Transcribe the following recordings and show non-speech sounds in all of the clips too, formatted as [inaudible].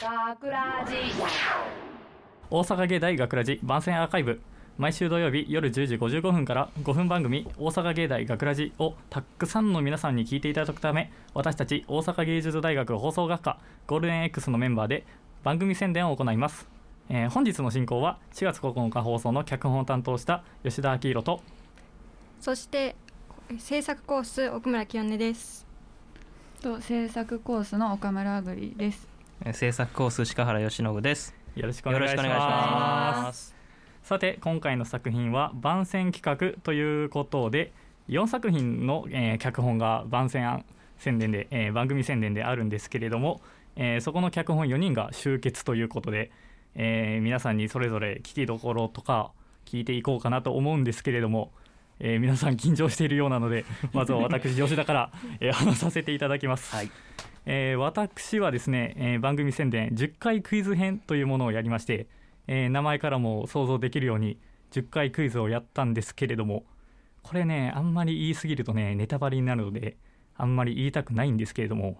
学ラジ大阪芸大学ラジ番宣アーカイブ。毎週土曜日夜10時55分から5分番組「大阪芸大学ラジをたくさんの皆さんに聞いていただくため私たち大阪芸術大学放送学科ゴールデン X のメンバーで番組宣伝を行います、えー本日の進行は4月9日放送の脚本を担当した吉田明宏とそして制作コース奥村清音です。と制作コースの岡村あぐりです。えー制作コース鹿原由伸です。よろしくおよ願いします。さて今回の作品は番宣企画ということで4作品の、えー脚本が番宣宣伝で、えー番組宣伝であるんですけれども、えーそこの脚本4人が集結ということで、えー皆さんにそれぞれ聞きどころとか聞いていこうかなと思うんですけれども、えー皆さん緊張しているようなのでまずは私吉田から、えー話させていただきます。はい。えー私はですね、えー番組宣伝10回クイズ編というものをやりまして、えー名前からも想像できるように10回クイズをやったんですけれどもこれねあんまり言い過ぎるとねネタバレになるのであんまり言いたくないんですけれども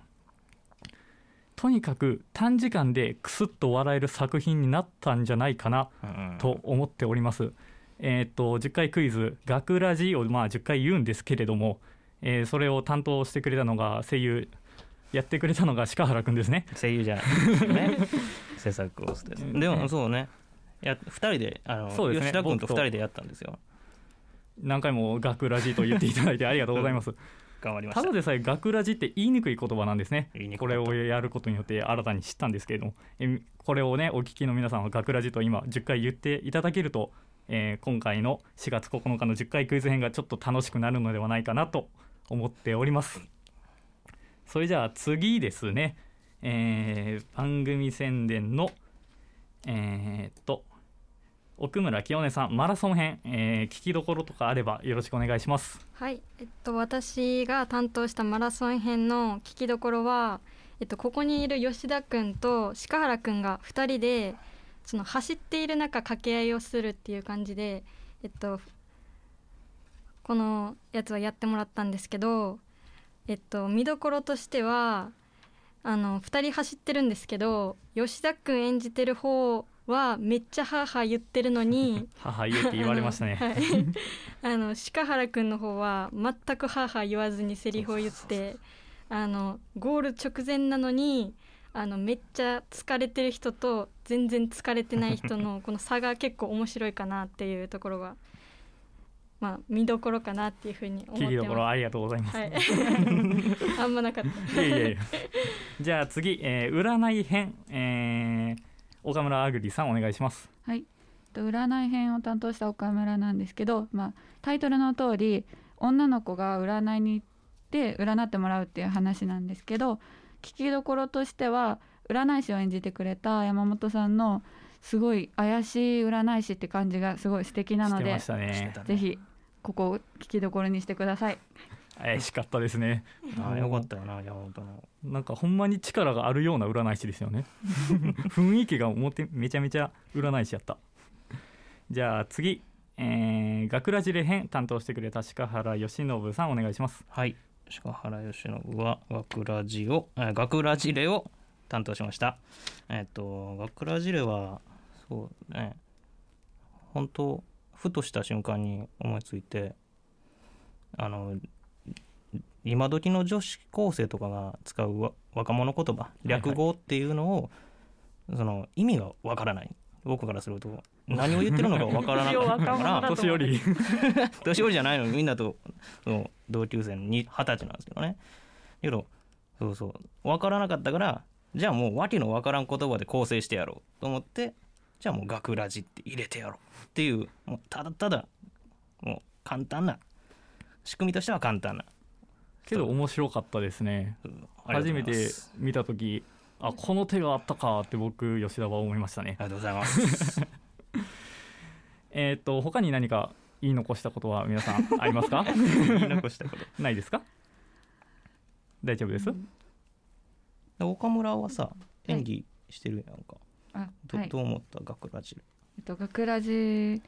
とにかく短時間でクスッと笑える作品になったんじゃないかなうんと思っております。えーっと10回クイズ「学ラジ」をまあ10回言うんですけれども、えーそれを担当してくれたのが声優やってくれたのが鹿原くんですね。声優じゃないですね。[laughs] 制作コースです。でもそうね。や二人であの、そうですね吉田君と僕と二人でやったんですよ。何回も「学ラジ」と言っていただいてありがとうございます。[laughs] 頑張りましたただ。でさえ「学ラジ」って言いにくい言葉なんですねこれをやることによって新たに知ったんですけれどもえこれをねお聞きの皆さんは「学ラジ」と今10回言っていただけると、えー今回の4月9日の10回クイズ編がちょっと楽しくなるのではないかなと思っておりますそれじゃあ次ですね、えー番組宣伝のえーっと奥村清音さんマラソン編、えー聞きどころとかあればよろしくお願いします。はい。えっと私が担当したマラソン編の聞きどころはえっとここにいる吉田くんと鹿原くんが2人でその走っている中掛け合いをするっていう感じでえっとこのやつはやってもらったんですけどえっと見どころとしてはあの2人走ってるんですけど吉田くん演じてる方はめっちゃハーハー言ってるのに [laughs] 母言うって言われましたね、[laughs] あの鹿原くんの方は全くハーハー言わずにセリフを言ってあのゴール直前なのにあのめっちゃ疲れてる人と全然疲れてない人のこの差が結構面白いかなっていうところがまあ見どころかなっていうふうに思って聞きどころまありがとうございます。す。はい、[laughs] あんまなかった。いやいやいやじゃあ次、えー占い編、えー岡村あぐりさんお願いします。はい。と占い編を担当した岡村なんですけど、まあタイトルの通り女の子が占いに行って占ってもらうっていう話なんですけど、聞きどころとしては占い師を演じてくれた山本さんのすごい怪しい占い師って感じがすごい素敵なのでねぜひここを聞きどころにしてください。怪しかったですね。あよかったよな山本の。なんかほんまに力があるような占い師ですよね。[laughs] 雰囲気が表めちゃめちゃ占い師やった。じゃあ次、えー、学ラジレ編担当してくれた鹿原由伸さんお願いします。はい。鹿原由伸は学ラジを、えー学ラジレを担当しました。えっ、と学ラジレはそうね。本当ふとした瞬間に思いついて、あの今時の女子高生とかが使うわ若者言葉略語っていうのを、その意味がわからない。僕からすると何を言ってるのかわからなかったから [laughs] 年寄り。[laughs] 年寄りじゃないの。にみんなと同級生に二十歳なんですけどね。けどそうそう。分からなかったからじゃあもう訳の分からん言葉で構成してやろうと思ってじゃあもう学ラジって入れてやろうっていうもうただただもう簡単な仕組みとしては簡単な。けど面白かったですね。うん初めてす見た時あこの手があったかって僕吉田は思いましたね。ありがとうございます。[laughs] えっ、と他に何か言い残したことは皆さん [laughs] ありますか？言い残したこと。ないですか？大丈夫です、で岡村はさ演技してるやんか、あ、どはい。どう思った？学ラジ。えっと学ラジ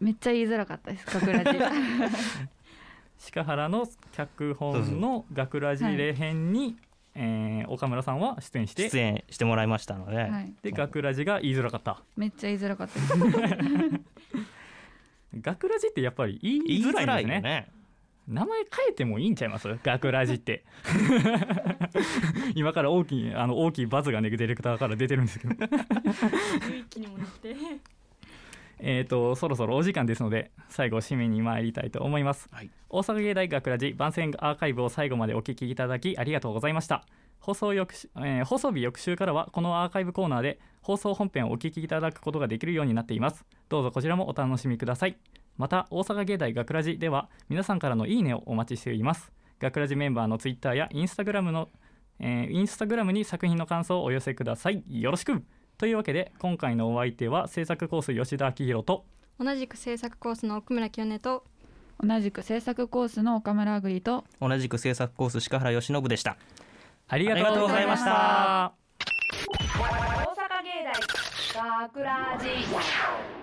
めっちゃ言いづらかったです。学ラジ。[laughs] 鹿原の脚本の学ラジレ編にえー岡村さんは出演して出演してもらいましたので、はい、で学ラジが言いづらかった。めっちゃ言いづらかったです。[laughs] [laughs] 学ラジってやっぱり言言いいづらいんですね。いよね名前変えてもいいんちゃいます？学ラジって。今から大きいあの大きいバズがねディレクターから出てるんですけど。雰囲気にもなってえーとそろそろお時間ですので最後締めに参りたいと思います、はい。大阪芸大学ラジ番宣アーカイブを最後までお聞きいただきありがとうございました。放送翌週、えー放送日翌週からはこのアーカイブコーナーで放送本編をお聞きいただくことができるようになっています。どうぞこちらもお楽しみくださいまた大阪芸大学ラジでは皆さんからのいいねをお待ちしています。学ラジメンバーのツイッターやインスタグラムの、えーインスタグラムに作品の感想をお寄せください。よろしく。というわけで今回のお相手は制作コース吉田明宏と同じく制作コースの奥村清音と同じく制作コースの岡村あぐりと同じく制作コース鹿原由伸でした。ありがとうございました。大阪芸大学ラジ